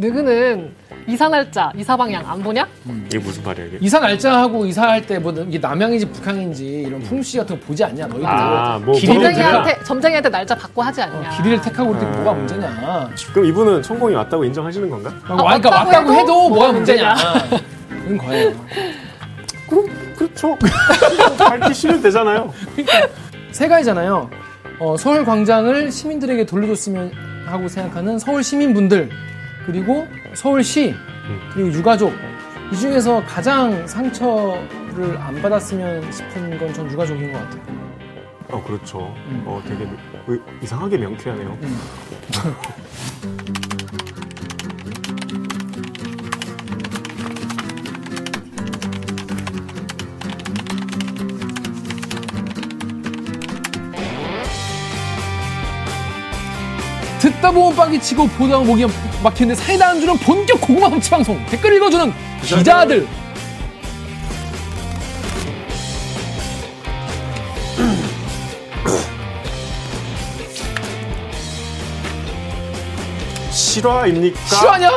느그는 이사 날짜, 이사 방향 안 보냐? 이게 무슨 말이야 이게? 이사 날짜하고 이사할 때 뭐 이게 남양인지 북한인지 이런 풍시 같은 거 보지 않냐 너희들 아, 뭐 길이를 점쟁이한테 점쟁이한테 날짜 받고 하지 않냐? 어, 길이를 택하고 그럴 때 아. 뭐가 문제냐 그럼 이분은 천공이 왔다고 인정하시는 건가? 막 와- 그러니까 왔다고 해도 해도 뭐가 문제냐 그런 거예요 그럼 그렇죠. 밝히시면 되잖아요. 세 가지잖아요 어, 서울 광장을 시민들에게 돌려줬으면 하고 생각하는 서울 시민분들 그리고 서울시 그리고 유가족 이 중에서 가장 상처를 안 받았으면 싶은 건 전 유가족인 것 같아요 어 그렇죠. 음. 어 되게 의- 이상하게 명쾌하네요. 듣다 보면 빡이 치고 보다 보면 막히는데 사이다 안주는 본격 고구마 섭취 방송 댓글 읽어주는 기자들 실화입니까? 실화냐?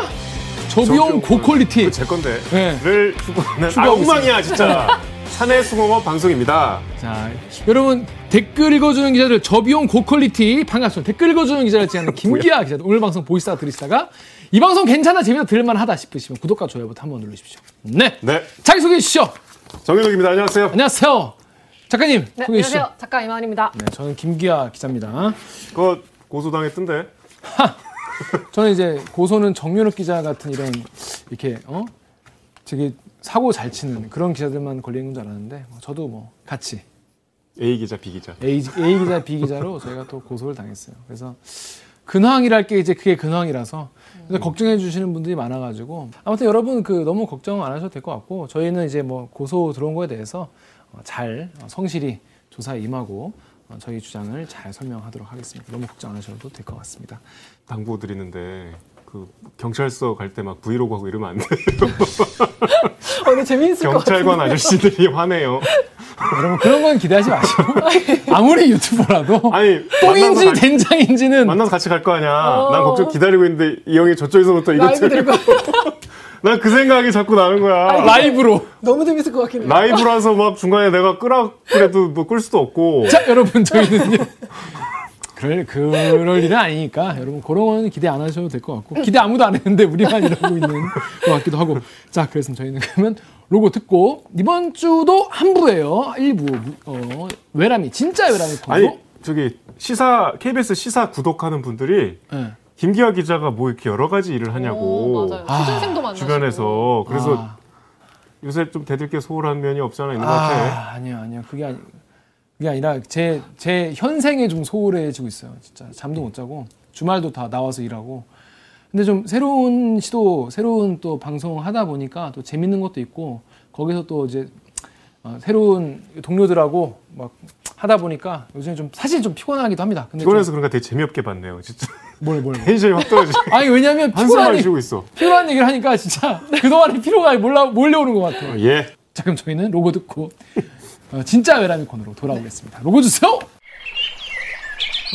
저비용 고퀄리티 그제 건데. 네. 를 추구하는 아 엉망이야 진짜. 사내 수공업 방송입니다. 자 여러분 댓글 읽어주는 기자들 저비용 고퀄리티 반갑습니다 댓글 읽어주는 기자를 지하는 김기아 기자들 오늘 방송 보시다가 들으시다가 이 방송 괜찮아 재미있다 들을만하다 싶으시면 구독과 좋아요부터 한번 누르십시오 네 네. 자기 소개해 주시죠 정현욱입니다. 안녕하세요. 안녕하세요 작가님 네, 소개해 주시죠 안녕하세요. 작가 이만입니다. 네 저는 김기아 기자입니다 그거 고소당했던데. 저는 이제 고소는 정윤욱 기자 같은 이런 이렇게 어 되게 사고 잘 치는 그런 기자들만 걸리는 건줄 알았는데 뭐 저도 뭐 같이 A 기자, B 기자. A, A 기자, B 기자로 저희가 또 고소를 당했어요. 그래서 근황이랄 게 이제 그게 근황이라서 그래서 걱정해 주시는 분들이 많아가지고 아무튼 여러분 그 너무 걱정 안 하셔도 될 것 같고 저희는 이제 뭐 고소 들어온 거에 대해서 어, 잘 어, 성실히 조사에 임하고 어, 저희 주장을 잘 설명하도록 하겠습니다. 너무 걱정 안 하셔도 될 것 같습니다. 당부 드리는데 그 경찰서 갈 때 막 브이로그 하고 이러면 안 돼. 어, 근데 재미있을 것 같아요. 경찰관 아저씨들이 화내요. 여러분 그런 건 기대하지 마시고 아무리 유튜버라도 아니 똥인지 만나서, 갈- 된장인지는 만나서 같이 갈 거 아니야. 어. 난 걱정 기다리고 있는데 이 형이 저쪽에서부터 이거 들고. 난 그 생각이 자꾸 나는 거야. 라이브로 너무 재밌을 것 같긴 해요. 라이브라서 막 중간에 내가 끄라 그래도 뭐 끌 수도 없고. 자, 여러분, 저희는요. 그럴, 그럴 일은 아니니까, 여러분, 그런 거는 기대 안 하셔도 될 것 같고, 기대 아무도 안 했는데, 우리만 이러고 있는 것 같기도 하고. 자, 그래서 저희는 그러면 로고 듣고, 이번 주도 한 부예요. 1부, 어, 외람이, 진짜 외람이 코너. 아니 저기 시사 KBS 시사 구독하는 분들이 예. 김기아 기자가 뭐 이렇게 여러 가지 일을 하냐고 오, 맞아요. 아. 주변에서 그래서 아, 요새 좀 대들게 소홀한 면이 없잖아 있는 것 같아. 아, 아니요, 아니요. 그게 아니, 그게 아니라, 제, 제 현생에 좀 소홀해지고 있어요. 진짜. 잠도 못 자고, 주말도 다 나와서 일하고. 근데 좀 새로운 시도, 새로운 또 방송 하다 보니까 또 재밌는 것도 있고, 거기서 또 이제 어, 새로운 동료들하고 막 하다 보니까 요즘에 좀 사실 좀 피곤하기도 합니다. 근데 피곤해서 그런가 되게 재미없게 봤네요. 진짜 좀 뭘, 뭘. 뭘. 텐션이 확 떨어지. 아니, 왜냐면 피곤한, 쉬고 있어. 피곤한 얘기를 하니까 진짜 그동안의 피로가 몰라, 몰려오는 것 같아요. 예. 자, 그럼 저희는 로고 듣고 어, 진짜 외람이 코너로 돌아오겠습니다. 로고 주세요.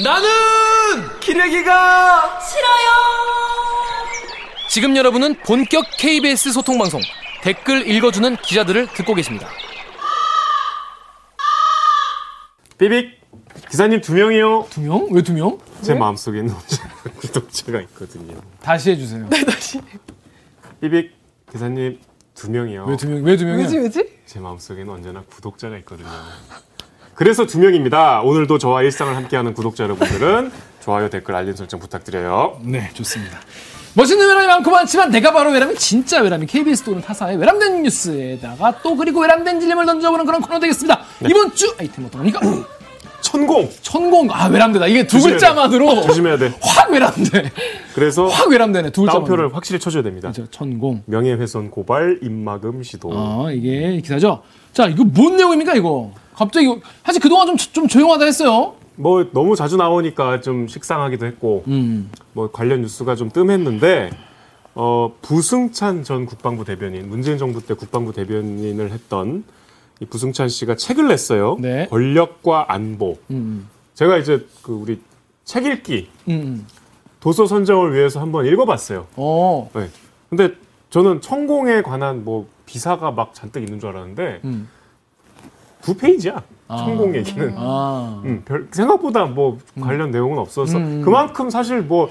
나는 기레기가 싫어요. 지금 여러분은 본격 KBS 소통 방송 댓글 읽어주는 기자들을 듣고 계십니다. 삐빅 기사님 두 명이요. 두 명? 왜 두 명? 제 마음속에는 구독자가 있거든요. 다시 해주세요. 삐빅 기사님 두 명이요. 왜 두 명? 왜 두 명이야? 왜지 왜지? 제 마음속에는 언제나 구독자가 있거든요. 그래서 두 명입니다. 오늘도 저와 일상을 함께하는 구독자 여러분들은 좋아요, 댓글, 알림 설정 부탁드려요. 네, 좋습니다. 멋있는 외람이 많고 많지만 내가 바로 외람이 진짜 외람이 KBS 또는 타사의 외람된 뉴스에다가 또 그리고 외람된 질문을 던져보는 그런 코너 되겠습니다. 네. 이번 주 아이템 어떤 겁니까? 천공 천공 아 외람되다 이게 두 조심해야 돼. 글자만으로 조심해야 돼. 확 외람돼 그래서 확 외람되네 두 글자만 따옴표를 확실히 쳐줘야 됩니다. 그렇죠 천공 명예훼손 고발, 입막음 시도. 아 이게 기사죠 자 이거 뭔 내용입니까 이거 갑자기 사실 그동안 좀, 좀 조용하다 했어요 뭐 너무 자주 나오니까 좀 식상하기도 했고 음 뭐 관련 뉴스가 좀 뜸했는데 어, 부승찬 전 국방부 대변인 문재인 정부 때 국방부 대변인을 했던 이 부승찬 씨가 책을 냈어요. 네. 권력과 안보. 음, 제가 이제 그 우리 책 읽기 음, 음. 도서 선정을 위해서 한번 읽어봤어요. 어. 네. 근데 저는 천공에 관한 뭐 기사가 막 잔뜩 있는 줄 알았는데 음. 두 페이지야. 아. 천공 얘기는. 아. 음, 별, 생각보다 뭐 관련 내용은 없어서 음. 그만큼 사실 뭐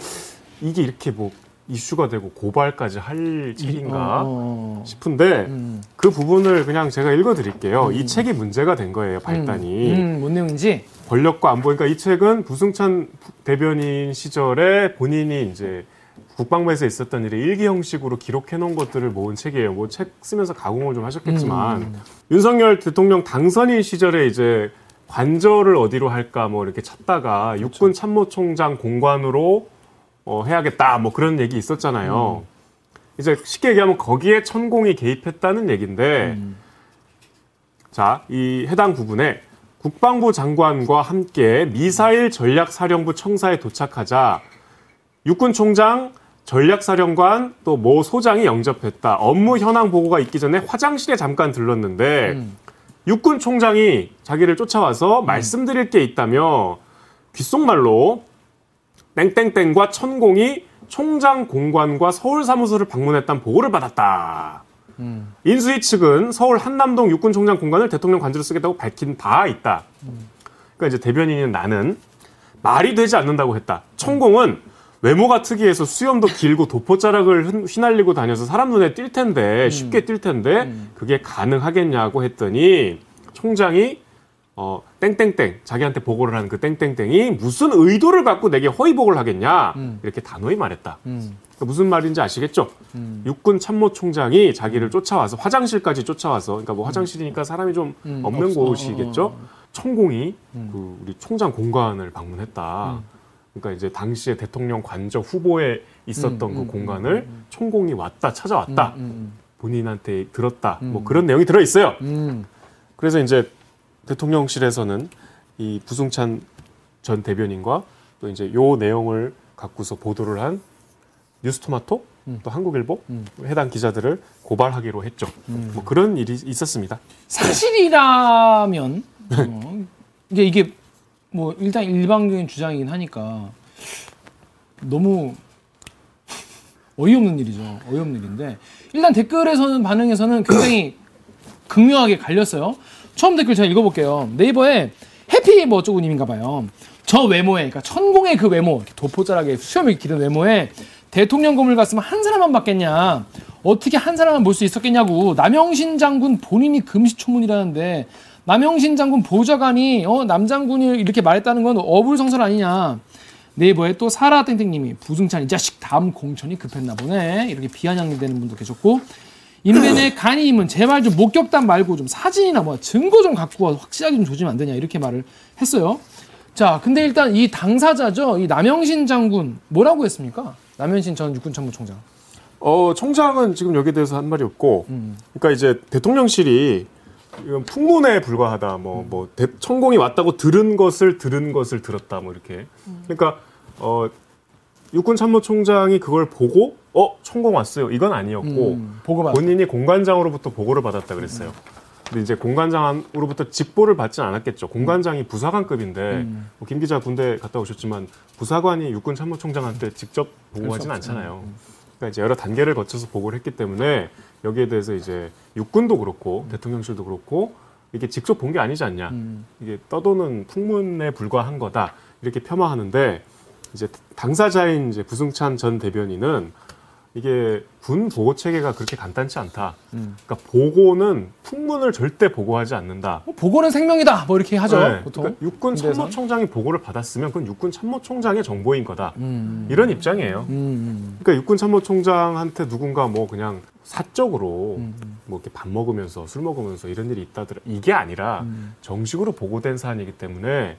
이게 이렇게 뭐 이슈가 되고 고발까지 할 책인가 어, 어. 싶은데 음. 그 부분을 그냥 제가 읽어드릴게요. 이 책이 문제가 된 거예요, 발단이. 음, 뭔 내용인지. 권력과 안보. 그러니까 이 책은 부승찬 대변인 시절에 본인이 이제 국방부에서 있었던 일을 일기 형식으로 기록해 놓은 것들을 모은 책이에요. 뭐 책 쓰면서 가공을 좀 하셨겠지만 음. 윤석열 대통령 당선인 시절에 이제 관절을 어디로 할까 뭐 이렇게 찾다가 그렇죠. 육군 참모총장 공관으로 어, 해야겠다 뭐 그런 얘기 있었잖아요. 음. 이제 쉽게 얘기하면 거기에 천공이 개입했다는 얘기인데 음. 자, 이 해당 부분에 국방부 장관과 함께 미사일 전략사령부 청사에 도착하자 육군 총장, 전략사령관 또 모 소장이 영접했다. 업무 현황 보고가 있기 전에 화장실에 잠깐 들렀는데 음. 육군 총장이 자기를 쫓아와서 말씀드릴 게 있다며 귓속말로 땡땡땡과 천공이 총장 공관과 서울 사무소를 방문했다는 보고를 받았다. 음. 인수위 측은 서울 한남동 육군총장 공간을 대통령 관저로 쓰겠다고 밝힌 바 있다. 그러니까 이제 대변인인 나는 말이 되지 않는다고 했다. 천공은 외모가 특이해서 수염도 길고 도포자락을 휘- 휘날리고 다녀서 사람 눈에 띌 텐데 쉽게 띌 텐데 그게 가능하겠냐고 했더니 총장이 어 땡땡땡 자기한테 보고를 하는 그 땡땡땡이 무슨 의도를 갖고 내게 허위 보고를 하겠냐 이렇게 단호히 말했다. 음. 그러니까 무슨 말인지 아시겠죠? 음. 육군 참모총장이 자기를 쫓아와서 화장실까지 쫓아와서 그러니까 뭐 화장실이니까 사람이 좀 음, 없는 없어. 곳이겠죠. 어, 어. 천공이 음. 그 우리 총장 공간을 방문했다. 그러니까 이제 당시에 대통령 관저 후보에 있었던 음, 그 음, 공간을 총공이 왔다 찾아왔다. 음, 본인한테 들었다. 음. 뭐 그런 내용이 들어 있어요. 음, 음. 그래서 이제 대통령실에서는 이 부승찬 전 대변인과 또 이제 요 내용을 갖고서 보도를 한 뉴스토마토 음. 또 한국일보 음. 해당 기자들을 고발하기로 했죠. 음. 뭐 그런 일이 있었습니다. 사실이라면 어, 이게 이게 뭐 일단 일방적인 주장이긴 하니까 너무 어이없는 일이죠. 어이없는 일인데 일단 댓글에서는 반응에서는 굉장히 극명하게 갈렸어요. 처음 댓글 제가 읽어볼게요. 네이버에 해피 뭐 어쩌고 님인가 봐요. 저 외모에, 그러니까 천공의 그 외모, 도포자락에 수염이 기른 외모에 대통령 검을 갔으면 한 사람만 받겠냐? 어떻게 한 사람만 볼 수 있었겠냐고. 남영신 장군 본인이 금시초문이라는데 남영신 장군 보좌관이 어, 남장군이 이렇게 말했다는 건 어불성설 아니냐? 네이버에 또 사라 땡땡님이 부승찬 이 자식 다음 공천이 급했나 보네 이렇게 비아냥되는 분도 계셨고 인벤의 간이임은 제발 좀 목격담 말고 좀 사진이나 뭐 증거 좀 갖고 와 확실하게 좀 조지면 안 되냐 이렇게 말을 했어요. 자, 근데 일단 이 당사자죠. 이 남영신 장군 뭐라고 했습니까? 남영신 전 육군참모총장. 어 총장은 지금 여기에 대해서 한 말이 없고, 음. 그러니까 이제 대통령실이 이건 풍문에 불과하다. 뭐뭐 천공이 왔다고 들은 것을 들은 것을 들었다. 뭐 이렇게. 그러니까 어 육군 참모총장이 그걸 보고 어 천공 왔어요. 이건 아니었고 음, 보고 받. 본인이 공관장으로부터 보고를 받았다 그랬어요. 근데 이제 공관장으로부터 직보를 받진 않았겠죠. 공관장이 부사관급인데 음. 뭐 김 기자 군대 갔다 오셨지만 부사관이 육군 참모총장한테 직접 보고하진 없죠. 않잖아요. 그러니까 이제 여러 단계를 거쳐서 보고를 했기 때문에 여기에 대해서 이제 육군도 그렇고 대통령실도 그렇고 이게 직접 본 게 아니지 않냐. 음. 이게 떠도는 풍문에 불과한 거다 이렇게 폄하하는데 이제 당사자인 이제 부승찬 전 대변인은 이게 군 보고 체계가 그렇게 간단치 않다. 음. 그러니까 보고는 풍문을 절대 보고하지 않는다. 뭐 보고는 생명이다. 뭐 이렇게 하죠. 네, 보통. 그러니까 육군. 참모총장이 보고를 받았으면 그건 육군 참모총장의 정보인 거다. 음. 이런 입장이에요. 음, 음. 그러니까 육군 참모총장한테 누군가 뭐 그냥 사적으로 음. 뭐 이렇게 밥 먹으면서 술 먹으면서 이런 일이 있다더라 이게 아니라 음. 정식으로 보고된 사안이기 때문에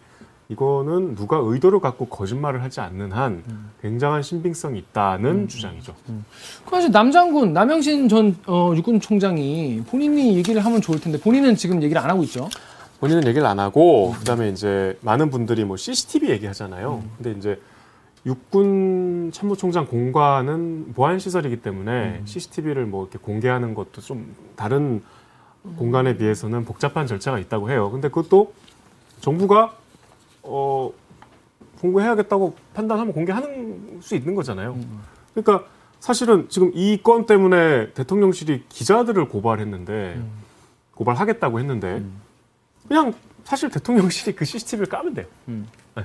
이거는 누가 의도를 갖고 거짓말을 하지 않는 한 음. 굉장한 신빙성이 있다는 주장이죠. 그 사실 남장군 남영신 전 어, 육군 총장이 본인이 얘기를 하면 좋을 텐데 본인은 지금 얘기를 안 하고 있죠. 본인은 얘기를 안 하고 그다음에 이제 많은 분들이 뭐 CCTV 얘기하잖아요. 근데 이제 육군 참모총장 공관은 보안 시설이기 때문에 CCTV를 뭐 이렇게 공개하는 것도 좀 다른 공간에 비해서는 복잡한 절차가 있다고 해요. 근데 그것도 정부가 어 공개해야겠다고 판단하면 공개하는 수 있는 거잖아요. 그러니까 사실은 지금 이 건 때문에 대통령실이 기자들을 고발했는데 고발하겠다고 했는데 그냥 사실 대통령실이 그 CCTV를 까면 돼요. 음. 네.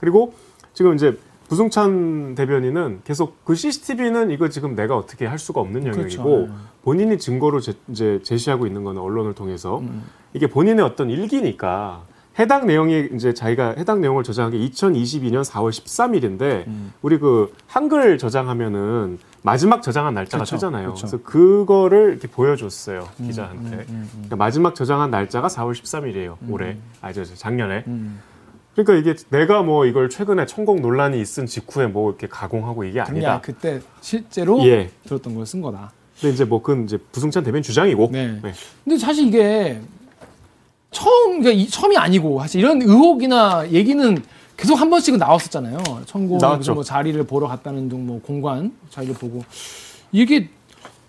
그리고 지금 이제 부승찬 대변인은 계속 그 CCTV는 이거 지금 내가 어떻게 할 수가 없는 영역이고 그렇죠. 본인이 증거로 제, 이제 제시하고 있는 거는 언론을 통해서 음. 이게 본인의 어떤 일기니까 해당 내용이 이제 자기가 해당 내용을 저장한 게 2022년 4월 13일인데 음. 우리 그 한글 저장하면은 마지막 저장한 날짜가 그쵸, 뜨잖아요. 그쵸. 그래서 그거를 이렇게 보여줬어요 기자한테. 음, 음, 음. 그러니까 마지막 저장한 날짜가 4월 13일이에요. 올해 아저 저, 작년에. 음. 그러니까 이게 내가 뭐 이걸 최근에 천공 논란이 있은 직후에 뭐 이렇게 가공하고 이게 아니다. 그때 실제로 예. 들었던 걸 쓴 거다. 근데 이제 뭐 그건 이제 부승찬 대변인 주장이고. 네. 네. 근데 사실 이게 처음 그러니까 이- 처음이 아니고 사실 이런 의혹이나 얘기는 계속 한 번씩은 나왔었잖아요. 천공 뭐 자리를 보러 갔다는 등 뭐 공관 자리를 보고 이게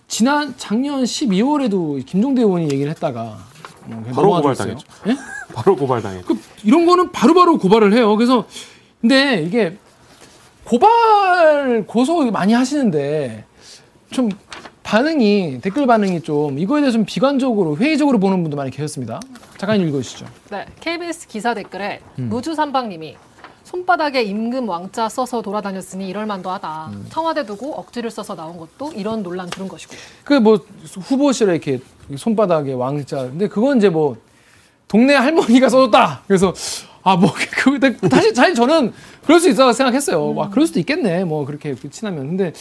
지난 작년 12월에도 김종대 의원이 얘기를 했다가 뭐 바로. 고발당했죠. 예? 바로 고발당했죠. 그 이런 거는 바로바로 고발을 해요. 그래서 근데 이게 고발 고소 많이 하시는데 좀 반응이 댓글 반응이 좀 이거에 대해서 좀 비관적으로 회의적으로 보는 분도 많이 계셨습니다. 잠깐 읽어주시죠. 네, KBS 기사 댓글에 음. 무주삼방님이 손바닥에 임금 왕자 써서 돌아다녔으니 이럴만도 하다. 음. 청와대 두고 억지를 써서 나온 것도 이런 논란 들은 것이고. 그 뭐 후보실에 이렇게 손바닥에 왕자. 근데 그건 이제 뭐 동네 할머니가 써줬다. 그래서 아뭐 그, 사실 사실 저는 그럴 수 있다고 생각했어요. 와 그럴 수도 있겠네. 뭐 그렇게 친하면. 근데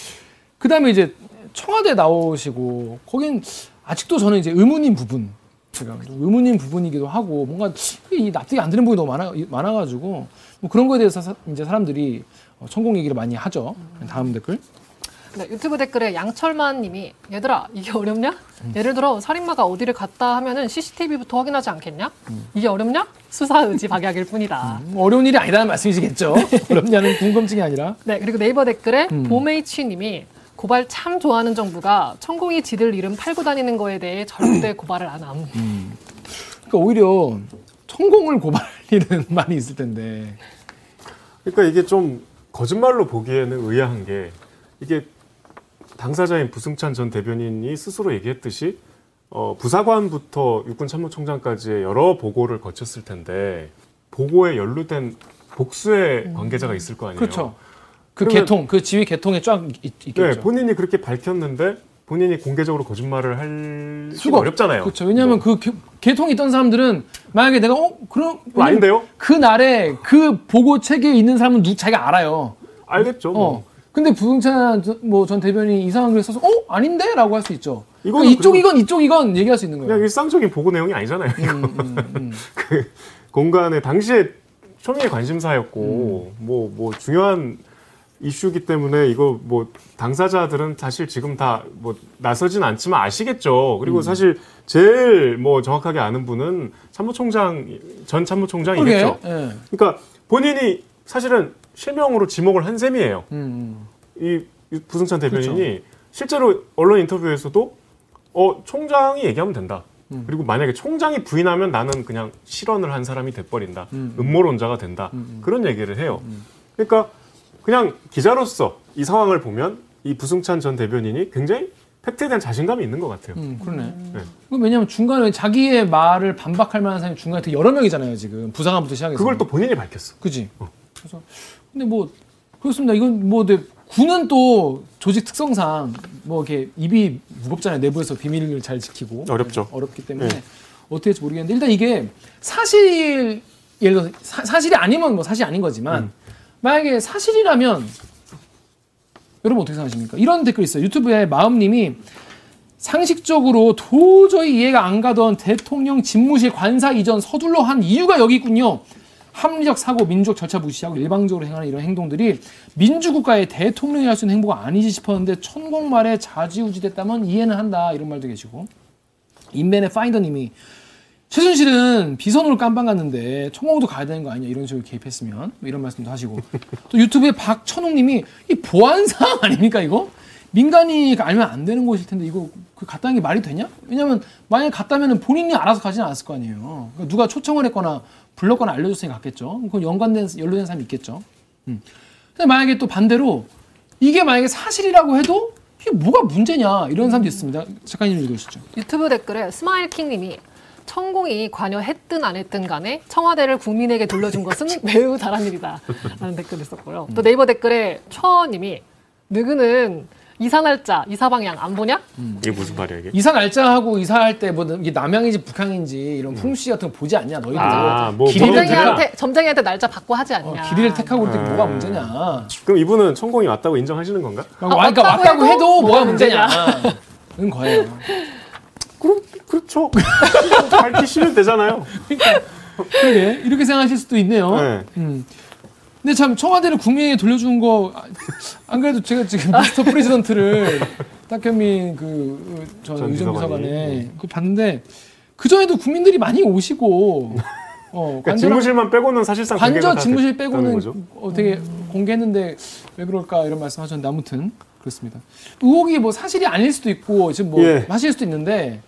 그 다음에 이제 청와대 나오시고 거긴 아직도 저는 이제 의문인 부분. 제가 좀 의문인 부분이기도 하고 뭔가 이 납득이 안 되는 부분이 너무 많아 많아가지고 뭐 그런 거에 대해서 사- 이제 사람들이 어, 천공 얘기를 많이 하죠. 다음 댓글. 네, 유튜브 댓글에 양철만 님이 얘들아 이게 어렵냐? 음. 예를 들어 살인마가 어디를 갔다 하면은 CCTV부터 확인하지 않겠냐? 음. 이게 어렵냐? 수사 의지 박약일 뿐이다. 뭐 어려운 일이 아니라는 말씀이시겠죠. 어렵냐는 궁금증이 아니라. 네, 그리고 네이버 댓글에 음. 봄에이치 님이 고발 참 좋아하는 정부가 천공이 지들 이름 팔고 다니는 거에 대해 절대 고발을 안 함. 그러니까 오히려 천공을 고발할 일은 많이 있을 텐데. 그러니까 이게 좀 거짓말로 보기에는 의아한 게 이게 당사자인 부승찬 전 대변인이 스스로 얘기했듯이 어, 부사관부터 육군 참모총장까지의 여러 보고를 거쳤을 텐데 보고에 연루된 복수의 관계자가 있을 거 아니에요. 그렇죠. 그 개통, 그 지휘 개통에 쫙 있, 있겠죠. 네, 본인이 그렇게 밝혔는데 본인이 공개적으로 거짓말을 할 수가 어렵잖아요. 그렇죠. 왜냐하면 뭐, 그 개, 개통이 있던 사람들은 만약에 내가 어 그럼 아닌데요? 그 날에 그 보고 체계에 있는 사람은 누 자기가 알아요. 알겠죠. 뭐. 어. 근데 부승찬 뭐전 대변인이 이상한 글 써서 어 아닌데라고 할 수 있죠. 그러니까 이쪽 이건 이쪽 이건 얘기할 수 있는 그냥 거예요. 일상적인 보고 내용이 아니잖아요. 이거. 음, 음, 음. 그 공간에 당시에 초미의 관심사였고 뭐뭐 중요한 이슈기 때문에 이거 뭐 당사자들은 사실 지금 다 뭐 나서진 않지만 아시겠죠. 그리고 사실 제일 뭐 정확하게 아는 분은 참모총장 전 참모총장이겠죠. 예. 그러니까 본인이 사실은 실명으로 지목을 한 셈이에요. 음, 이 부승찬 대변인이 실제로 언론 인터뷰에서도 어 총장이 얘기하면 된다. 음. 그리고 만약에 총장이 부인하면 나는 그냥 실언을 한 사람이 돼버린다. 음, 음모론자가 된다. 음. 그런 얘기를 해요. 그러니까 그냥 기자로서 이 상황을 보면 이 부승찬 전 대변인이 굉장히 팩트에 대한 자신감이 있는 것 같아요. 음, 그러네. 네. 그건 왜냐면 중간에 자기의 말을 반박할 만한 사람이 중간에 되게 여러 명이잖아요 지금 부상함부터 시작해서. 그걸 또 본인이 밝혔어. 그지. 그래서 근데 뭐 그렇습니다. 이건 뭐 근데 군은 또 조직 특성상 뭐 이렇게 입이 무겁잖아요. 내부에서 비밀을 잘 지키고 어렵죠. 어렵기 때문에 네. 어떻게 될지 모르겠는데 일단 이게 사실 예를 들어 사, 사실이 아니면 뭐 사실이 아닌 거지만 음. 만약에 사실이라면 여러분 어떻게 생각하십니까? 이런 댓글 있어요. 유튜브에 마음님이 상식적으로 도저히 이해가 안 가던 대통령 집무실 관사 이전 서둘러 한 이유가 여기 있군요. 합리적 사고, 민주적 절차 무시하고 일방적으로 행하는 이런 행동들이 민주국가의 대통령이 할 수 있는 행보가 아니지 싶었는데 천공말에 자지우지됐다면 이해는 한다 이런 말도 계시고 인벤의 파인더님이 최순실은 비선으로 깜빵 갔는데 청와도 가야 되는 거 아니냐 이런 식으로 개입했으면 뭐 이런 말씀도 하시고 또 유튜브에 박천웅님이 이 보안 사항 아닙니까 이거 민간이 알면 안 되는 것일 텐데 이거 그 갔다는 게 말이 되냐? 왜냐면 만약에 갔다면 본인이 알아서 가지는 않았을 거 아니에요. 그러니까 누가 초청을 했거나 불렀거나 알려줬으니 갔겠죠. 그건 연관된 연루된 사람이 있겠죠. 근데 만약에 또 반대로 이게 만약에 사실이라고 해도 이게 뭐가 문제냐 이런 사람도 있습니다. 작가님 읽으시죠. 유튜브 댓글에 스마일킹님이 천공이 관여했든 안 했든 간에 청와대를 국민에게 돌려준 것은 매우 잘한 일이다. 라는 댓글을 썼고요. 또 네이버 댓글에 초님이 느그는 이사 날짜, 이사 방향 안 보냐? 이게 무슨 말이야 이게? 이사 날짜하고 이사할 때 뭐 이게 남양인지 북한인지 이런 풍시 같은 거 보지 않냐 너희들 아, 뭐 점쟁이한테, 점쟁이한테 날짜 바꿔 하지 어, 않냐. 길이를 택하고 그럴 때 아. 뭐가 문제냐 그럼 이분은 천공이 왔다고 인정하시는 건가? 그러니까 왔다고 왔다고 해도 해도 뭐가 문제냐 는 거예요 그렇죠. 밝히시면 되잖아요. 그러게 이렇게 생각하실 수도 있네요 네. 음. 근데 참 청와대를 국민에게 돌려준 거안 그래도 제가 지금 미스터 프레지던트를 딱현민 그저 전 유전비서관에 비서관이. 그 봤는데 그 전에도 국민들이 많이 오시고 어, 그러니까 집무실만 빼고는 사실상 관저 다 집무실 빼고는. 어, 되게 공개했는데 왜 그럴까 이런 말씀하셨는데 아무튼 그렇습니다. 의혹이 뭐 사실이 아닐 수도 있고 지금 뭐 예. 하실 수도 있는데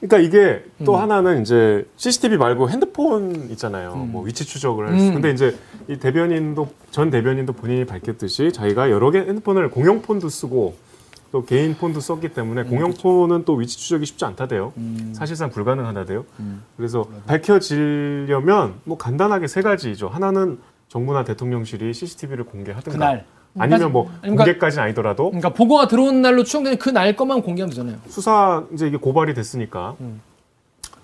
그러니까 이게 또 음. 하나는 이제 CCTV 말고 핸드폰 있잖아요. 뭐 위치 추적을 할 수. 음. 근데 이제 이 대변인도 전 대변인도 본인이 밝혔듯이 자기가 여러 개 핸드폰을 공용 폰도 쓰고 또 개인 폰도 썼기 때문에 음, 공용 폰은 또 위치 추적이 쉽지 않다대요. 사실상 불가능하다대요. 그래서 밝혀지려면 뭐 간단하게 세 가지죠. 하나는 정부나 대통령실이 CCTV를 공개하든가 그날 아니면 뭐 그러니까- 공개까지는 아니더라도 그러니까 보고가 들어온 날로 추정되는 그 날 것만 공개하면 되잖아요. 수사 이제 이게 고발이 됐으니까 음.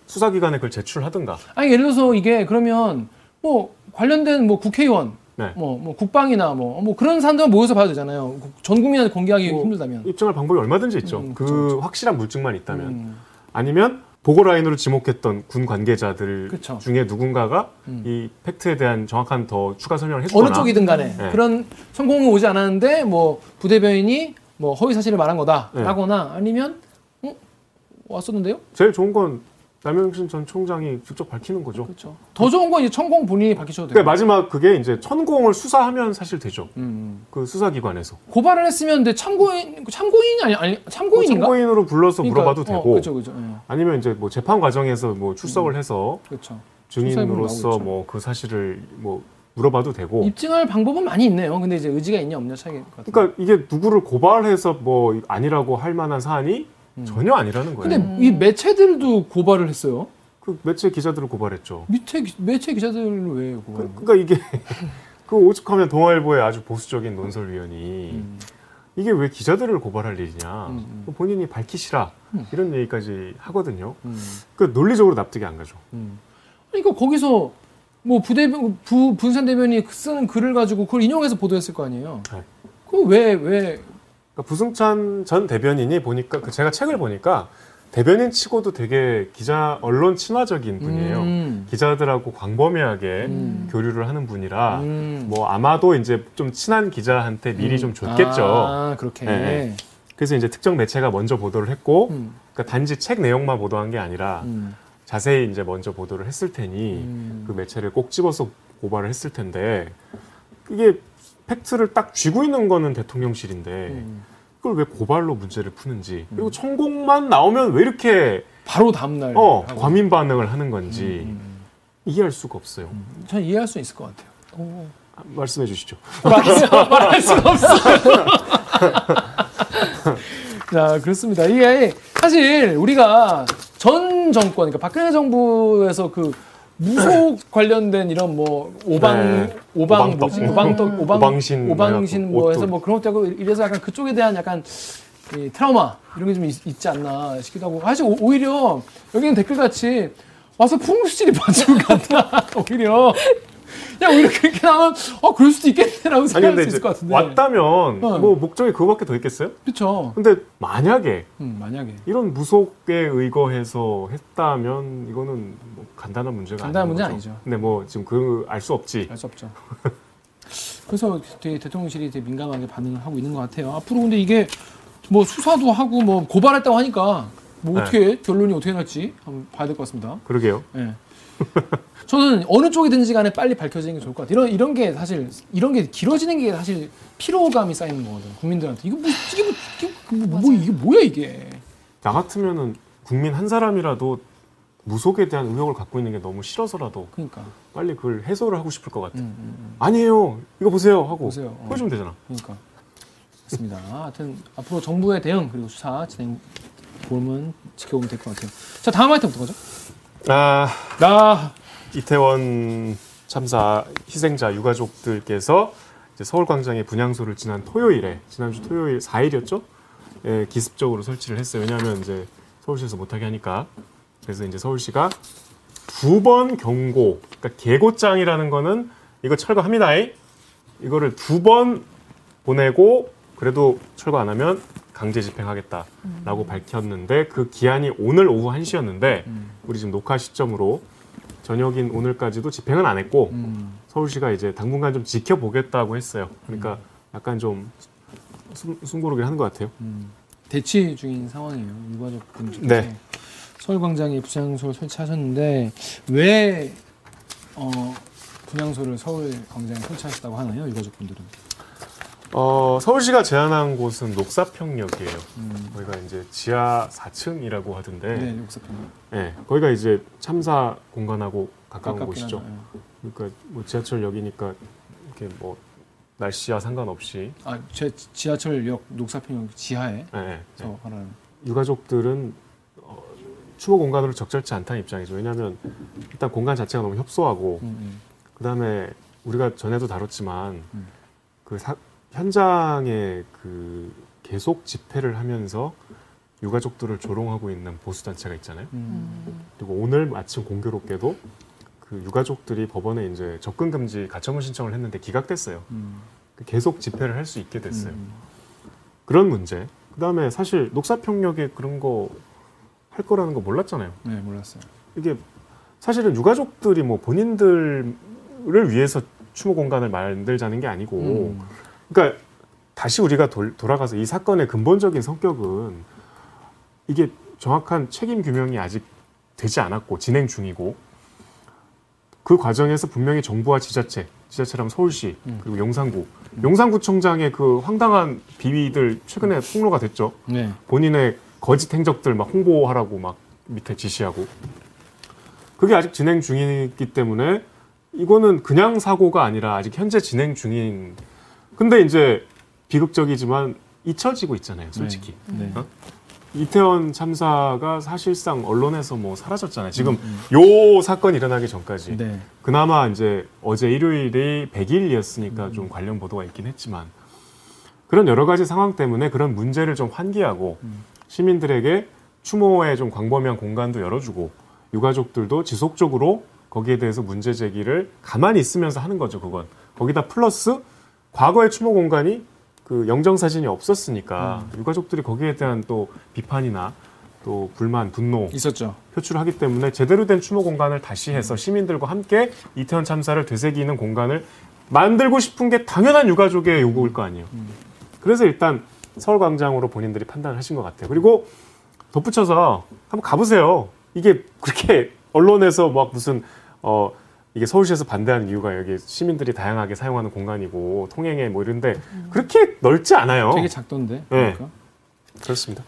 수사기관에 그걸 제출하든가 아니 예를 들어서 이게 그러면 뭐 관련된 뭐 국회의원 네. 뭐, 뭐 국방이나 뭐, 뭐 그런 사람들만 모여서 봐도 되잖아요. 전 국민한테 공개하기 뭐 힘들다면. 입증할 방법이 얼마든지 있죠. 음, 그 그쵸. 확실한 물증만 있다면 음. 아니면 보고 라인으로 지목했던 군 관계자들 그쵸. 중에 누군가가 음. 이 팩트에 대한 정확한 더 추가 설명을 해주거나 어느 쪽이든 간에 네. 그런 성공이 오지 않았는데 뭐 부대변인이 뭐 허위 사실을 말한 네. 거다라거나 아니면 어? 왔었는데요? 제일 좋은 건 남영신 전 총장이 직접 밝히는 거죠. 그렇죠. 더 좋은 건 이제 천공 본인이 밝히셔도 돼요. 그러니까 마지막 그게 이제 천공을 수사하면 사실 되죠. 음. 그 수사기관에서 고발을 했으면 근데 참고인 참고인이 아니 아니 참고인인가? 참고인으로 불러서 그러니까, 물어봐도 어, 되고 그렇죠, 그렇죠. 예, 아니면 이제 뭐 재판 과정에서 뭐 출석을 해서 그렇죠. 증인으로서. 뭐 그 사실을 뭐 물어봐도 되고 입증할 방법은 많이 있네요. 근데 이제 의지가 있냐 없냐 것 같아요. 그러니까 이게 누구를 고발해서 뭐 아니라고 할 만한 사안이 전혀 아니라는 거예요. 음. 근데 이 매체들도 고발을 했어요. 그 매체 기자들을 고발했죠. 밑에 기- 매체 기자들을 왜 고발? 그, 그러니까 이게 그 오죽하면 동아일보의 아주 보수적인 논설위원이 음. 이게 왜 기자들을 고발할 일이냐 음, 본인이 밝히시라 음. 이런 얘기까지 하거든요. 음. 그 논리적으로 납득이 안 가죠. 음. 그러니까 거기서 뭐 부대 부 분산 대변이 쓰는 글을 가지고 그걸 인용해서 보도했을 거 아니에요. 네. 그왜왜 왜, 그러니까 부승찬 전 대변인이 보니까 그 제가 책을 보니까 대변인 치고도 되게 기자 언론 친화적인 분이에요. 음. 기자들하고 광범위하게 음. 교류를 하는 분이라 음. 뭐 아마도 이제 좀 친한 기자한테 미리 음. 좀 줬겠죠. 아 그렇게. 네. 그래서 이제 특정 매체가 먼저 보도를 했고 음. 그러니까 단지 책 내용만 보도한 게 아니라 음. 자세히 이제 먼저 보도를 했을 테니 음. 그 매체를 꼭 집어서 고발을 했을 텐데 이게 팩트를 딱 쥐고 있는 거는 대통령실인데 음. 그걸 왜 고발로 문제를 푸는지 그리고 천공만 나오면 왜 이렇게 바로 다음 날. 어. 과민 반응을 하는 건지 음. 이해할 수가 없어요. 전 이해할 수 있을 것 같아요. 오. 아, 말씀해 주시죠. 말할, 수, 없어. 자, 그렇습니다. 이게 사실 우리가 전 정권, 그러니까 박근혜 정부에서 그 무속 관련된 이런 뭐 오방 네. 오방 오방떡. 뭐지 음. 오방떡 오방 오방신 오방신 뭐뭐 해서. 뭐 그런 것도 하고 이래서 약간 그쪽에 대한 약간 이 트라우마 이런 게 좀 있지 않나 싶기도 하고 사실 오- 오히려 여기는 댓글 같이 와서 풍수지리 봐주고 간다 오히려 야 오히려 그렇게 나오면 어 그럴 수도 있겠네라고 생각할 수 있을 것 같은데 왔다면 어. 뭐 목적이 그거밖에 더 있겠어요? 그렇죠 근데 만약에 음, 만약에 이런 무속에 의거해서 했다면 이거는 뭐 간단한 문제가 간단한 문제 거죠. 아니죠. 근데 뭐 지금 그 알 수 없지. 알 수 없죠 그래서 되게 대통령실이 되게 민감하게 반응을 하고 있는 것 같아요 앞으로 근데 이게 뭐 수사도 하고 뭐 고발했다고 하니까 뭐 네. 어떻게 결론이 어떻게 날지 한번 봐야 될 것 같습니다 그러게요. 예. 저는 어느 쪽이든지 간에 빨리 밝혀지는 게 좋을 것 같아요. 이런 이런 게 사실 이런 게 길어지는 게 사실 피로감이 쌓이는 거거든. 국민들한테 이거 뭐 이게 뭐 이게 뭐, 뭐 이게 뭐야 이게. 나 같으면은 국민 한 사람이라도 무속에 대한 의혹을 갖고 있는 게 너무 싫어서라도 그러니까. 빨리 그걸 해소를 하고 싶을 것 같아. 음, 음, 음. 아니에요. 이거 보세요 하고 보세요. 어. 보여주면 되잖아. 그러니까. 좋습니다. 하여튼 앞으로 정부의 대응 그리고 수사 진행 보면 지켜보면 될 것 같아요. 자 다음 아이템부터 가죠. 아 나 이태원 참사 희생자 유가족들께서 이제 서울광장에 분향소를 지난 토요일에 지난주 토요일 4일이었죠? 예, 기습적으로 설치를 했어요. 왜냐하면 이제 서울시에서 못하게 하니까 그래서 이제 서울시가 두 번 경고, 그러니까 계고장이라는 거는 이거 철거합니다. 이거를 두 번 보내고 그래도 철거 안 하면 강제 집행하겠다라고 밝혔는데 그 기한이 오늘 오후 1시였는데 우리 지금 녹화 시점으로 저녁인 오늘까지도 집행은 안 했고 음, 서울시가 이제 당분간 좀 지켜보겠다고 했어요. 그러니까 약간 좀 숨, 숨고르게 하는 것 같아요. 음, 대치 중인 상황이에요. 유가족 분들께서 네. 서울광장에 분향소를 설치하셨는데 왜 어, 분향소를 서울광장에 설치하셨다고 하나요? 유가족 분들은? 어, 서울시가 제안한 곳은 녹사평역이에요. 음, 거기가 이제 지하 4층이라고 하던데, 네, 욕사평. 네, 거기가 이제 참사 공간하고 가까운 곳이죠. 하죠. 예. 그러니까 뭐 지하철역이니까 이렇게 뭐 날씨와 상관없이, 아, 제 지하철역 녹사평역 지하에서 네, 네, 네. 유가족들은 어, 추모 공간으로 적절치 않다는 입장이죠. 왜냐하면 일단 공간 자체가 너무 협소하고 음, 음. 그 다음에 우리가 전에도 다뤘지만 음. 그 사- 현장에 그 계속 집회를 하면서 유가족들을 조롱하고 있는 보수 단체가 있잖아요. 음. 그리고 오늘 마침 공교롭게도 그 유가족들이 법원에 이제 접근 금지 가처분 신청을 했는데 기각됐어요. 음. 계속 집회를 할 수 있게 됐어요. 음. 그런 문제. 그다음에 사실 녹사평역에 그런 거 할 거라는 거 몰랐잖아요. 네, 몰랐어요. 이게 사실은 유가족들이 뭐 본인들을 위해서 추모 공간을 만들자는 게 아니고 음. 그러니까 다시 우리가 돌, 돌아가서 이 사건의 근본적인 성격은 이게 정확한 책임 규명이 아직 되지 않았고 진행 중이고 그 과정에서 분명히 정부와 지자체, 지자체라면 서울시 음. 그리고 용산구, 용산구청장의 그 황당한 비위들 최근에 폭로가 됐죠. 네. 본인의 거짓 행적들 막 홍보하라고 막 밑에 지시하고 그게 아직 진행 중이기 때문에 이거는 그냥 사고가 아니라 아직 현재 진행 중인 근데 이제 비극적이지만 잊혀지고 있잖아요 솔직히 네. 어? 이태원 참사가 사실상 언론에서 뭐 사라졌잖아요 지금 음, 요 사건 일어나기 전까지 네. 그나마 이제 어제 일요일이 100일이었으니까 음. 좀 관련 보도가 있긴 했지만 그런 여러 가지 상황 때문에 그런 문제를 좀 환기하고 음. 시민들에게 추모에 좀 광범위한 공간도 열어주고 유가족들도 지속적으로 거기에 대해서 문제 제기를 가만히 있으면서 하는 거죠 그건 거기다 플러스 과거의 추모 공간이 그 영정 사진이 없었으니까 음. 유가족들이 거기에 대한 또 비판이나 또 불만 분노 있었죠. 표출하기 때문에 제대로 된 추모 공간을 다시 해서 시민들과 함께 이태원 참사를 되새기는 공간을 만들고 싶은 게 당연한 유가족의 요구일 거 아니에요. 그래서 일단 서울광장으로 본인들이 판단을 하신 것 같아요. 그리고 덧붙여서 한번 가보세요. 이게 그렇게 언론에서 막 무슨 어 이게 서울시에서 반대하는 이유가 여기 시민들이 다양하게 사용하는 공간이고 통행에 뭐 이런데 그렇게 넓지 않아요. 되게 작던데. 네. 그러니까. 그렇습니다.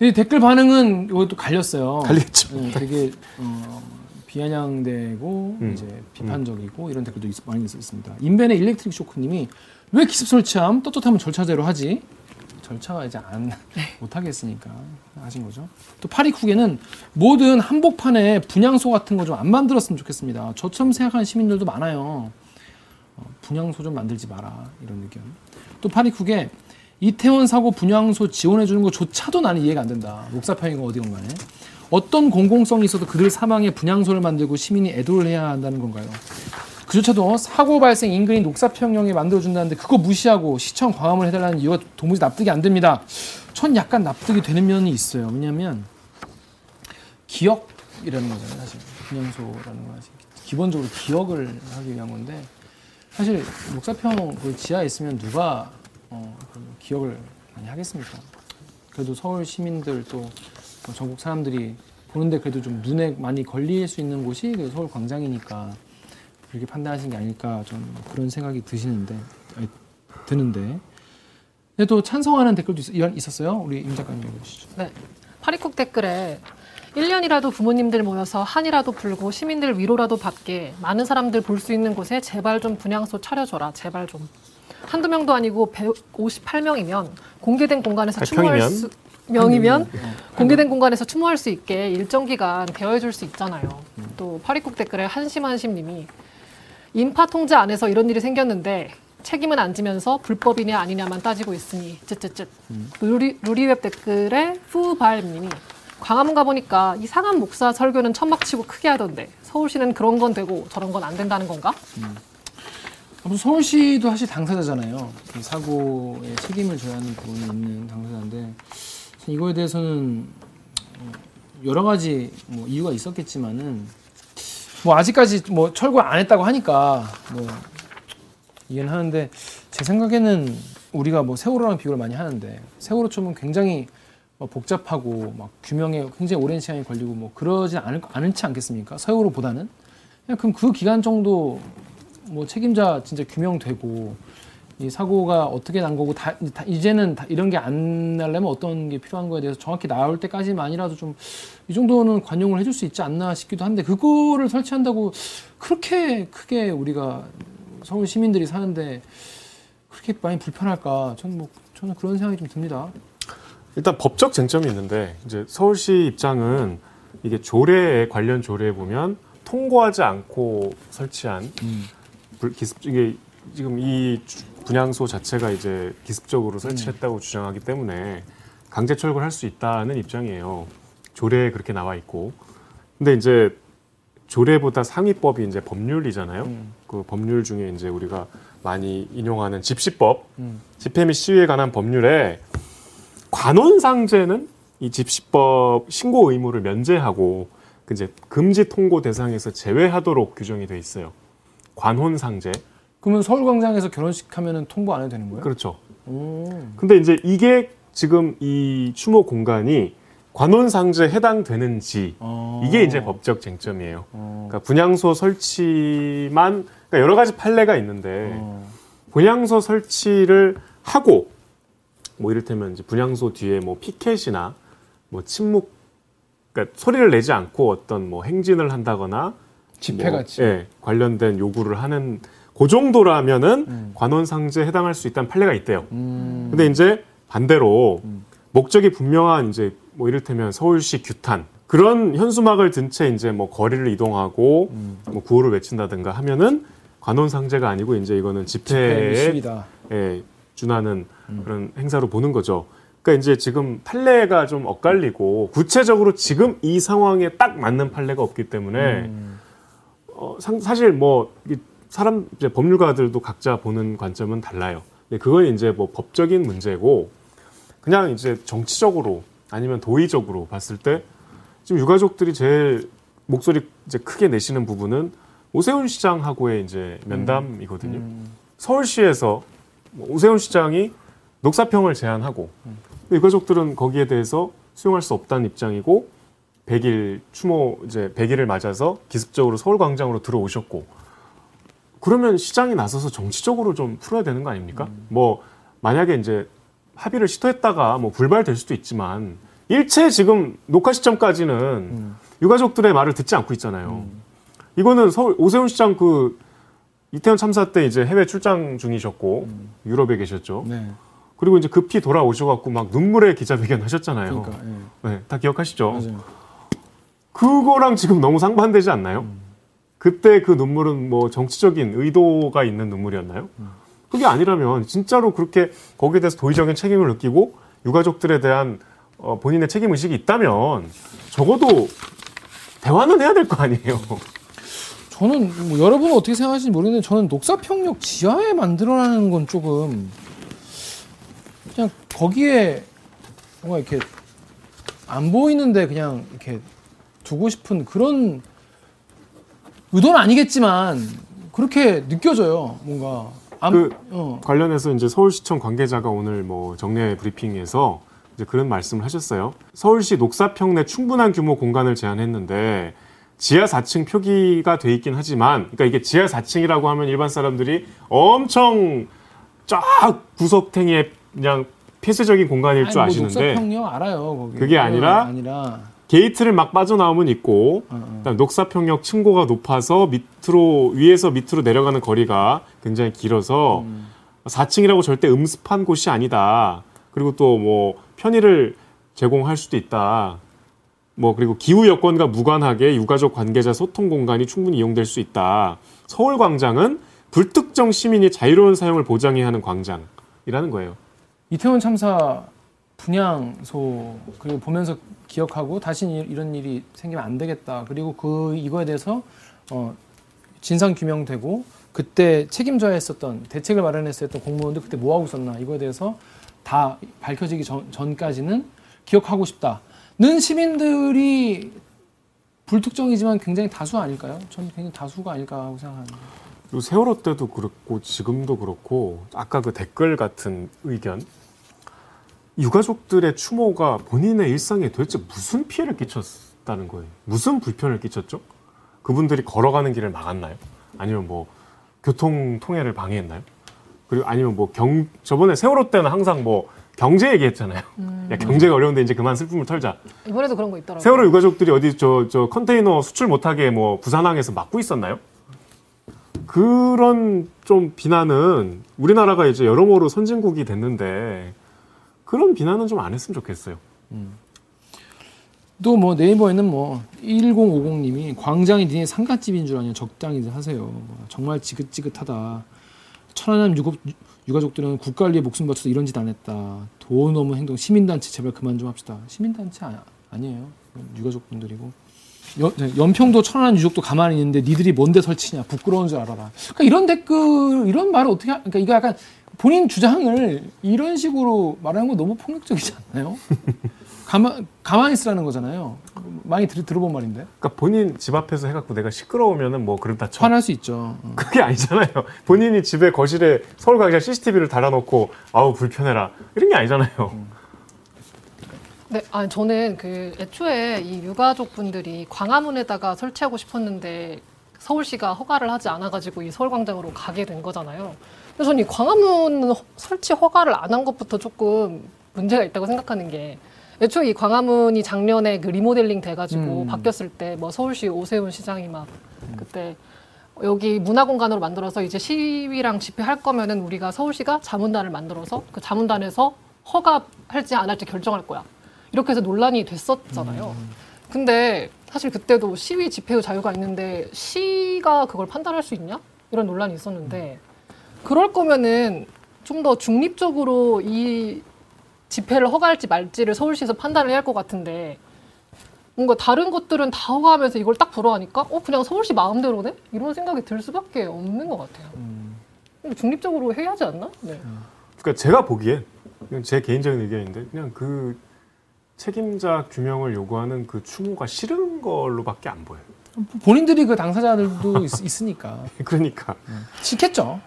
이 댓글 반응은 이것도 갈렸어요. 갈리겠죠. 네, 되게 어, 비아냥되고 음. 이제 비판적이고 이런 댓글도 있, 많이 있습니다. 인벤의 일렉트릭 쇼크님이 왜 기습 설치함 떳떳하면 절차대로 하지? 절차가 이제 안 못하겠으니까 하신 거죠. 또 파리쿡에는 모든 한복판에 분향소 같은 거 좀 안 만들었으면 좋겠습니다. 저처럼 생각하는 시민들도 많아요. 어, 분향소 좀 만들지 마라 이런 의견. 또 파리쿡에 이태원 사고 분향소 지원해 주는 것조차도 나는 이해가 안 된다. 녹사평이가 어디건 간에 어떤 공공성이 있어도 그들 사망에 분향소를 만들고 시민이 애도를 해야 한다는 건가요? 그조차도 사고 발생 인근인 녹사평형에 만들어준다는데 그거 무시하고 시청 광화문 해달라는 이유가 도무지 납득이 안 됩니다. 전 약간 납득이 되는 면이 있어요. 왜냐하면 기억이라는 거잖아요. 사실 분향소라는 건 사실 기본적으로 기억을 하기 위한 건데 사실 녹사평 그 지하에 있으면 누가 어, 그 기억을 많이 하겠습니까? 그래도 서울 시민들 또 전국 사람들이 보는데 그래도 좀 눈에 많이 걸릴 수 있는 곳이 그 서울 광장이니까 그렇게 판단하신 게 아닐까 좀 그런 생각이 드시는데 아니, 드는데 근데 또 찬성하는 댓글도 있, 었어요 우리 임 작가님 읽어주시죠. 네. 파리콕 댓글에 1년이라도 부모님들 모여서 한이라도 풀고 시민들 위로라도 받게 많은 사람들 볼 수 있는 곳에 제발 좀 분향소 차려줘라. 제발 좀. 한두 명도 아니고 158명이면 공개된 공간에서 추모할 100평이면? 수 명이면 공개된 공간에서 추모할 수 있게 일정 기간 대여해 줄 수 있잖아요. 또 파리국 댓글에 한심한심님이 인파 통제 안에서 이런 일이 생겼는데 책임은 안 지면서 불법이냐 아니냐만 따지고 있으니 쯧쯧쯧. 루리, 루리웹 댓글에 후발님이 광화문 가보니까 이 상암 목사 설교는 천막치고 크게 하던데 서울시는 그런 건 되고 저런 건 안 된다는 건가? 아무튼 서울시도 사실 당사자잖아요. 이 사고에 책임을 져야 하는 부분이 있는 당사자인데 이거에 대해서는 어, 여러 가지 뭐 이유가 있었겠지만은 뭐 아직까지 뭐 철거 안 했다고 하니까 뭐 이해는 하는데 제 생각에는 우리가 뭐 세월호랑 비교를 많이 하는데 세월호처럼 굉장히 뭐 복잡하고 막 규명에 굉장히 오랜 시간이 걸리고 뭐 그러진 않을 않지 않겠습니까? 세월호보다는 그럼 그 기간 정도 뭐 책임자 진짜 규명되고 이 사고가 어떻게 난 거고 다, 다- 이제는 다 이런 게안 나려면 어떤 게 필요한 거에 대해서 정확히 나올 때까지만이라도 좀 이 정도는 관용을 해줄 수 있지 않나 싶기도 한데 그거를 설치한다고 그렇게 크게 우리가 서울 시민들이 사는데 그렇게 많이 불편할까 저는 뭐 저는 그런 생각이 좀 듭니다. 일단 법적 쟁점이 있는데 이제 서울시 입장은 이게 조례에 관련 조례에 보면 통과하지 않고 설치한 불- 기습 이게 지금 이 주- 분향소 자체가 이제 기습적으로 설치했다고 주장하기 때문에 강제 철거를 할 수 있다는 입장이에요. 조례에 그렇게 나와 있고. 근데 이제 조례보다 상위법이 이제 법률이잖아요. 음. 그 법률 중에 이제 우리가 많이 인용하는 집시법, 음. 집회 및 시위에 관한 법률에 관원상제는 이 집시법 신고 의무를 면제하고 그 이제 금지 통고 대상에서 제외하도록 규정이 돼 있어요. 관혼상제. 그러면 서울광장에서 결혼식 하면은 통보 안 해도 되는 거예요? 그렇죠. 오. 근데 이제 이게 지금 이 추모 공간이 관혼상제에 해당되는지 어. 이게 이제 법적 쟁점이에요. 어. 그러니까 분향소 설치만 그러니까 여러 가지 판례가 있는데 어. 분향소 설치를 하고 뭐 이를테면 이제 분향소 뒤에 뭐 피켓이나 뭐 침묵 그러니까 소리를 내지 않고 어떤 뭐 행진을 한다거나 집회같이. 뭐, 예, 관련된 요구를 하는 그 정도라면은 음. 관원상제에 해당할 수 있다는 판례가 있대요. 음. 근데 이제 반대로 음. 목적이 분명한 이제 뭐 이를테면 서울시 규탄 그런 현수막을 든 채 이제 뭐 거리를 이동하고 음. 뭐 구호를 외친다든가 하면은 관원상제가 아니고 이제 이거는 집회 집회에. 예, 준하는 음. 그런 행사로 보는 거죠. 그러니까 이제 지금 판례가 좀 엇갈리고 구체적으로 지금 이 상황에 딱 맞는 판례가 없기 때문에 음. 어, 상- 사실 뭐 사람 이제 법률가들도 각자 보는 관점은 달라요. 근데 그건 이제 뭐 법적인 문제고 그냥 이제 정치적으로 아니면 도의적으로 봤을 때 지금 유가족들이 제일 목소리 이제 크게 내시는 부분은 오세훈 시장하고의 이제 면담이거든요. 음. 서울시에서 뭐 오세훈 시장이 녹사평을 제안하고 근데 유가족들은 거기에 대해서 수용할 수 없다는 입장이고 100일 추모 이제 100일을 맞아서 기습적으로 서울 광장으로 들어오셨고 그러면 시장이 나서서 정치적으로 좀 풀어야 되는 거 아닙니까? 뭐 만약에 이제 합의를 시도했다가 뭐 불발될 수도 있지만 일체 지금 녹화 시점까지는 음. 유가족들의 말을 듣지 않고 있잖아요. 이거는 서울 오세훈 시장 그 이태원 참사 때 이제 해외 출장 중이셨고 유럽에 계셨죠. 네. 그리고 이제 급히 돌아오셔갖고 막 눈물의 기자회견 하셨잖아요. 그러니까. 예. 네, 다 기억하시죠? 맞아요. 그거랑 지금 너무 상반되지 않나요? 그때 그 눈물은 뭐 정치적인 의도가 있는 눈물이었나요? 그게 아니라면 진짜로 그렇게 거기에 대해서 도의적인 책임을 느끼고 유가족들에 대한 어, 본인의 책임 의식이 있다면 적어도 대화는 해야 될 거 아니에요. 저는 뭐 여러분은 어떻게 생각하실지 모르겠는데 저는 녹사평역 지하에 만들어라는 건 조금 그냥 거기에 뭔가 이렇게 안 보이는데 그냥 이렇게 두고 싶은 그런 의도는 아니겠지만 그렇게 느껴져요 뭔가. 안, 그- 어, 관련해서 이제 서울시청 관계자가 오늘 뭐 정례 브리핑에서 이제 그런 말씀을 하셨어요. 서울시 녹사평 내 충분한 규모 공간을 제한했는데 지하 4층 표기가 돼 있긴 하지만 그러니까 이게 지하 4층이라고 하면 일반 사람들이 엄청 쫙 구석탱이에 그냥 폐쇄적인 공간일 줄 아니, 뭐 아시는데 녹사평역 알아요 거기. 그게 아니라 아니라 게이트를 막 빠져나오면 있고 어, 그다음 녹사평역 층고가 높아서 밑으로 위에서 밑으로 내려가는 거리가 굉장히 길어서 음. 4층이라고 절대 음습한 곳이 아니다. 그리고 또 뭐 편의를 제공할 수도 있다. 뭐 그리고 기후 여건과 무관하게 유가족 관계자 소통 공간이 충분히 이용될 수 있다. 서울 광장은 불특정 시민이 자유로운 사용을 보장해야 하는 광장이라는 거예요. 이태원 참사 분향소 그리고 보면서 기억하고 다시 이런 일이 생기면 안 되겠다. 그리고 그 이거에 대해서 어, 진상 규명되고 그때 책임져야 했었던 대책을 마련했어야 했던 공무원들 그때 뭐 하고 있었나 이거에 대해서 다 밝혀지기 전, 전까지는 기억하고 싶다는 시민들이 불특정이지만 굉장히 다수 아닐까요? 저는 굉장히 다수가 아닐까 하고 생각합니다. 세월호 때도 그렇고 지금도 그렇고 아까 그 댓글 같은 의견 유가족들의 추모가 본인의 일상에 도대체 무슨 피해를 끼쳤다는 거예요. 무슨 불편을 끼쳤죠? 그분들이 걸어가는 길을 막았나요? 아니면 뭐 교통 통행을 방해했나요? 그리고 아니면 뭐 경 저번에 세월호 때는 항상 뭐 경제 얘기했잖아요. 야 경제가 어려운데 이제 그만 슬픔을 털자. 이번에도 그런 거 있더라고요. 세월호 유가족들이 어디 저, 저 컨테이너 수출 못하게 뭐 부산항에서 막고 있었나요? 그런 좀 비난은 우리나라가 이제 여러모로 선진국이 됐는데 그런 비난은 좀 안 했으면 좋겠어요. 또뭐 네이버에는 뭐 1050님이 광장이 니네 상가집인 줄 아냐 적당히 하세요. 뭐 정말 지긋지긋하다. 천안함 유고, 유가족들은 위해 목숨 바쳐서 이런 짓 안 했다. 돈 넘은 행동 시민단체 제발 그만 좀 합시다. 시민단체 아, 아니에요. 유가족분들이고 연, 연평도 천안함 유족도 가만히 있는데 니들이 뭔데 설치냐 부끄러운 줄 알아라. 그러니까 이런 댓글 이런 말을 어떻게 하, 그러니까 이거 약간 본인 주장을 이런 식으로 말하는 거 너무 폭력적이지 않나요? 가만 가만히 있으라는 거잖아요. 많이 들, 들어본 말인데 그러니까 본인 집 앞에서 해갖고 내가 시끄러우면은 뭐 그렇다 쳐. 화날 수 있죠. 어. 그게 아니잖아요. 본인이 집에 거실에 서울광장 CCTV를 달아놓고 아우 불편해라 이런 게 아니잖아요. 네, 아니 저는 그 애초에 이 유가족 분들이 광화문에다가 설치하고 싶었는데 서울시가 허가를 하지 않아가지고 이 서울광장으로 가게 된 거잖아요. 그래서 저는 이 광화문 허- 설치 허가를 안 한 것부터 조금 문제가 있다고 생각하는 게 애초에 이 광화문이 작년에 그 리모델링 돼가지고 음. 바뀌었을 때 뭐 서울시 오세훈 시장이 막 그때 여기 문화공간으로 만들어서 이제 시위랑 집회할 거면은 우리가 서울시가 자문단을 만들어서 그 자문단에서 허가할지 안 할지 결정할 거야. 이렇게 해서 논란이 됐었잖아요. 근데 사실 그때도 시위 집회의 자유가 있는데 시가 그걸 판단할 수 있냐? 이런 논란이 있었는데 그럴 거면은 좀 더 중립적으로 이 집회를 허가할지 말지를 서울시에서 판단을 해야 할 것 같은데 뭔가 다른 것들은 다 허가하면서 이걸 딱 불어하니까 어 그냥 서울시 마음대로네 이런 생각이 들 수밖에 없는 것 같아요. 중립적으로 해야 하지 않나? 네. 그러니까 제가 보기엔 그냥 제 개인적인 의견인데 그냥 그 책임자 규명을 요구하는 그 추모가 싫은 걸로밖에 안 보여요. 본인들이 그 당사자들도 있, 있으니까 그러니까 싫겠죠.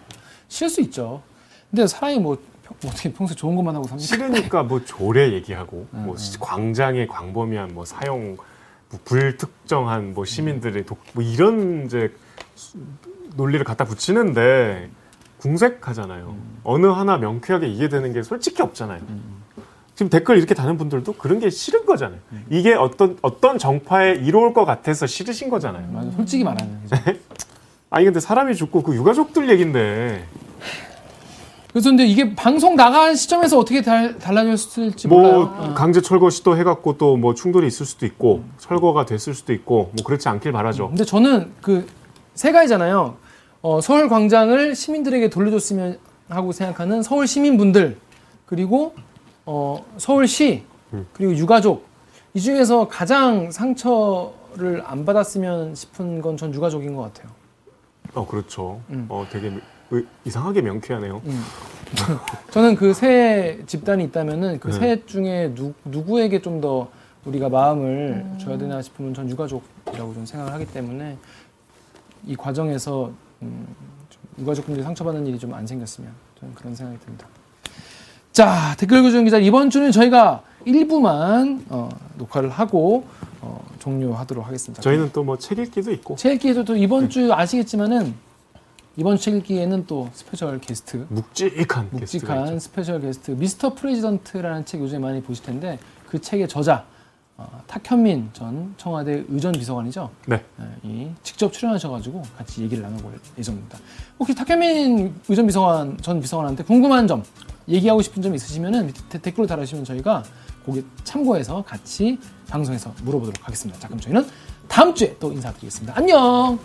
싫을 수 있죠. 근데 사람이 뭐, 평- 뭐 어떻게 평소 에 좋은 것만 하고 삽니까? 싫으니까 뭐 조례 얘기하고 음, 뭐 음. 시- 광장의 광범위한 뭐 사용 뭐 불특정한 뭐 시민들의 독, 뭐 이런 이제 수- 논리를 갖다 붙이는데 궁색하잖아요. 음. 어느 하나 명쾌하게 이해되는 게 솔직히 없잖아요. 지금 댓글 이렇게 다는 분들도 그런 게 싫은 거잖아요. 음. 이게 어떤 어떤 정파에 이로울 것 같아서 싫으신 거잖아요. 맞아, 솔직히 말하는 거죠. 아니 근데 사람이 죽고 그 유가족들 얘긴데 그래서 근데 이게 방송 나간 시점에서 어떻게 달, 달라졌을지 뭐 몰라요. 강제 철거 시도 해갖고 또 뭐 충돌이 있을 수도 있고 철거가 됐을 수도 있고 뭐 그렇지 않길 바라죠. 근데 저는 그 세 가지잖아요. 어, 서울 광장을 시민들에게 돌려줬으면 하고 생각하는 서울 시민분들 그리고 어, 서울시 음. 그리고 유가족 이 중에서 가장 상처를 안 받았으면 싶은 건 전 유가족인 것 같아요. 어 그렇죠. 음. 어 되게 의- 이상하게 명쾌하네요. 저는 그 세 집단이 있다면은 그 네. 셋 중에 누, 누구에게 좀 더 우리가 마음을 줘야 되나 싶으면 전 유가족이라고 좀 생각을 하기 때문에 이 과정에서 음, 좀 유가족분들이 상처받는 일이 좀 안 생겼으면 저는 그런 생각이 듭니다. 자 댓글 교정 기자 이번 주는 저희가 일부만 어, 녹화를 하고 어, 종료하도록 하겠습니다. 저희는 또 뭐 책 읽기도 있고 책 읽기에도 또 이번 주 아시겠지만은 이번 주책 읽기에는 또 special guest 묵직한 게스트가 묵직한 있죠. special guest Mister President라는 책 요즘에 많이 보실 텐데 그 책의 저자 어, 탁현민 전 청와대 의전 비서관이죠. 네. 예, 이 직접 출연하셔가지고 같이 얘기를 나눠볼 예정입니다. 혹시 탁현민 의전 비서관 전 비서관한테 궁금한 점, 얘기하고 싶은 점 있으시면은 밑에 댓글로 달아주시면 저희가 거기 참고해서 같이 방송에서 물어보도록 하겠습니다. 자, 그럼 저희는 다음 주에 또 인사드리겠습니다. 안녕.